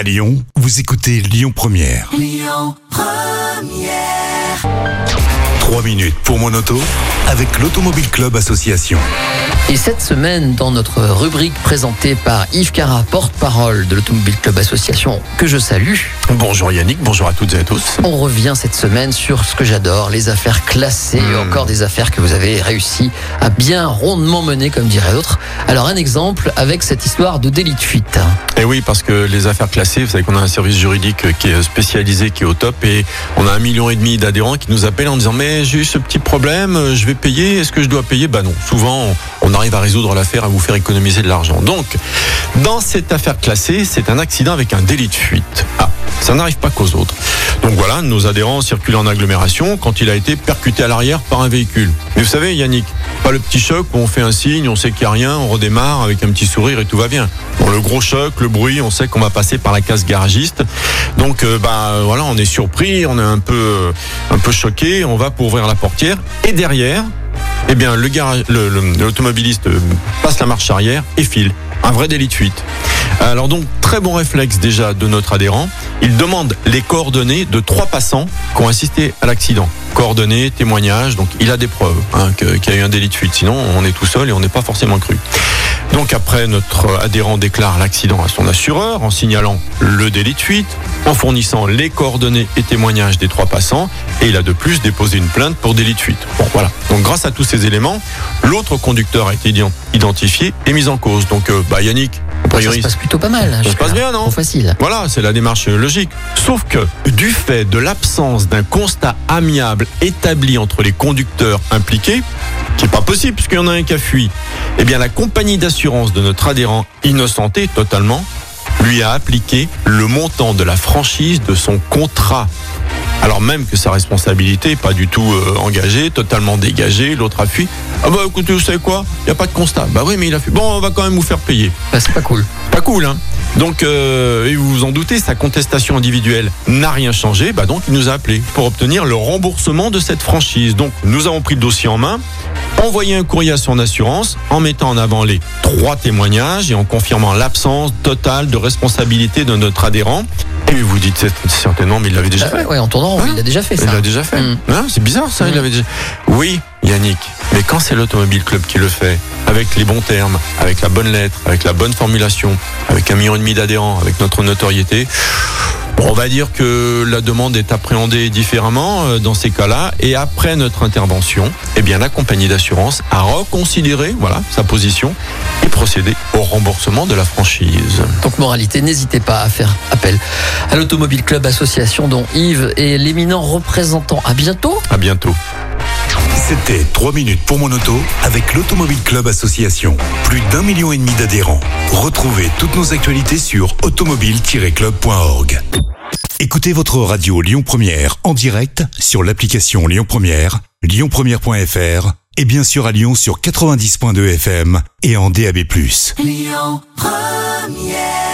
À Lyon, vous écoutez Lyon Première. 3 minutes pour mon auto avec l'Automobile Club Association. Et cette semaine, dans notre rubrique présentée par Yves Cara, porte-parole de l'Automobile Club Association, que je salue, Bonjour Yannick, bonjour à toutes et à tous. on revient cette semaine sur ce que j'adore, les affaires classées, et encore des affaires que vous avez réussi à bien rondement mener, comme diraient d'autres. Alors un exemple avec cette histoire de délit de fuite. Et oui, parce que les affaires classées, vous savez qu'on a un service juridique qui est spécialisé, qui est au top, et on a un million et demi d'adhérents qui nous appellent en disant mais j'ai eu ce petit problème, je vais payer, est-ce que je dois payer? Bah non, souvent on arrive à résoudre l'affaire, à vous faire économiser de l'argent. Donc, dans cette affaire classée, c'est un accident avec un délit de fuite. Ah, ça n'arrive pas qu'aux autres. Donc voilà, nos adhérents circulent en agglomération quand il a été percuté à l'arrière par un véhicule. Mais vous savez, Yannick, pas le petit choc où on fait un signe, on sait qu'il n'y a rien, on redémarre avec un petit sourire et tout va bien. Bon, le gros choc, le bruit, on sait qu'on va passer par la case garagiste. Donc euh, bah voilà, on est surpris, on est un peu un peu choqué, on va pour ouvrir la portière et derrière, eh bien le garage, le- le- l'automobiliste euh, passe la marche arrière et file. Un vrai délit de fuite. Alors donc très bon réflexe déjà de notre adhérent. Il demande les coordonnées de trois passants qui ont assisté à l'accident. Coordonnées, témoignages, donc il a des preuves hein, qu'il y a eu un délit de fuite. Sinon on est tout seul et on n'est pas forcément cru. Donc après, notre adhérent déclare l'accident à son assureur en signalant le délit de fuite, en fournissant les coordonnées et témoignages des trois passants, et il a de plus déposé une plainte pour délit de fuite. Bon, voilà. Donc grâce à tous ces éléments, l'autre conducteur a été ident- identifié et mis en cause. Donc, euh, bah a Ça se passe plutôt pas mal. hein, se passe bien, non facile. voilà, c'est la démarche logique. Sauf que, du fait de l'absence d'un constat amiable établi entre les conducteurs impliqués, qui est pas possible puisqu'il y en a un qui a fui, eh bien la compagnie d'assurance de notre adhérent, innocenté totalement, lui a appliqué le montant de la franchise de son contrat. Alors même que sa responsabilité n'est pas du tout euh, engagée, totalement dégagée, l'autre a fui. Ah bah écoutez, vous savez quoi? Il n'y a pas de constat. Bah oui, mais il a fui. Bon, on va quand même vous faire payer. Bah, c'est pas cool. Pas cool, hein donc, euh, et vous vous en doutez, sa contestation individuelle n'a rien changé. Bah donc, il nous a appelé pour obtenir le remboursement de cette franchise. Donc, nous avons pris le dossier en main, envoyé un courrier à son assurance en mettant en avant les trois témoignages et en confirmant l'absence totale de responsabilité de notre adhérent. Et vous dites certainement, mais il l'avait déjà Ah, fait. ouais, en tournant, Hein il a déjà fait Il ça. l'a déjà fait. Mm. Hein, c'est bizarre ça, il Mm. l'avait déjà. Oui, Yannick, mais quand c'est l'Automobile Club qui le fait, avec les bons termes, avec la bonne lettre, avec la bonne formulation, avec un million et demi d'adhérents, avec notre notoriété, on va dire que la demande est appréhendée différemment euh, dans ces cas-là. Et après notre intervention, eh bien, la compagnie d'assurance a reconsidéré, voilà, sa position et procédé au remboursement de la franchise. Donc moralité, n'hésitez pas à faire appel à l'Automobile Club Association dont Yves est l'éminent représentant. À bientôt. À bientôt. C'était 3 minutes pour mon auto avec l'Automobile Club Association. Plus d'un million et demi d'adhérents. Retrouvez toutes nos actualités sur automobile-club.org. Écoutez votre radio Lyon Première en direct sur l'application Lyon Première, lyonpremière.fr et bien sûr à Lyon sur 90.2 FM et en DAB+. Lyon Première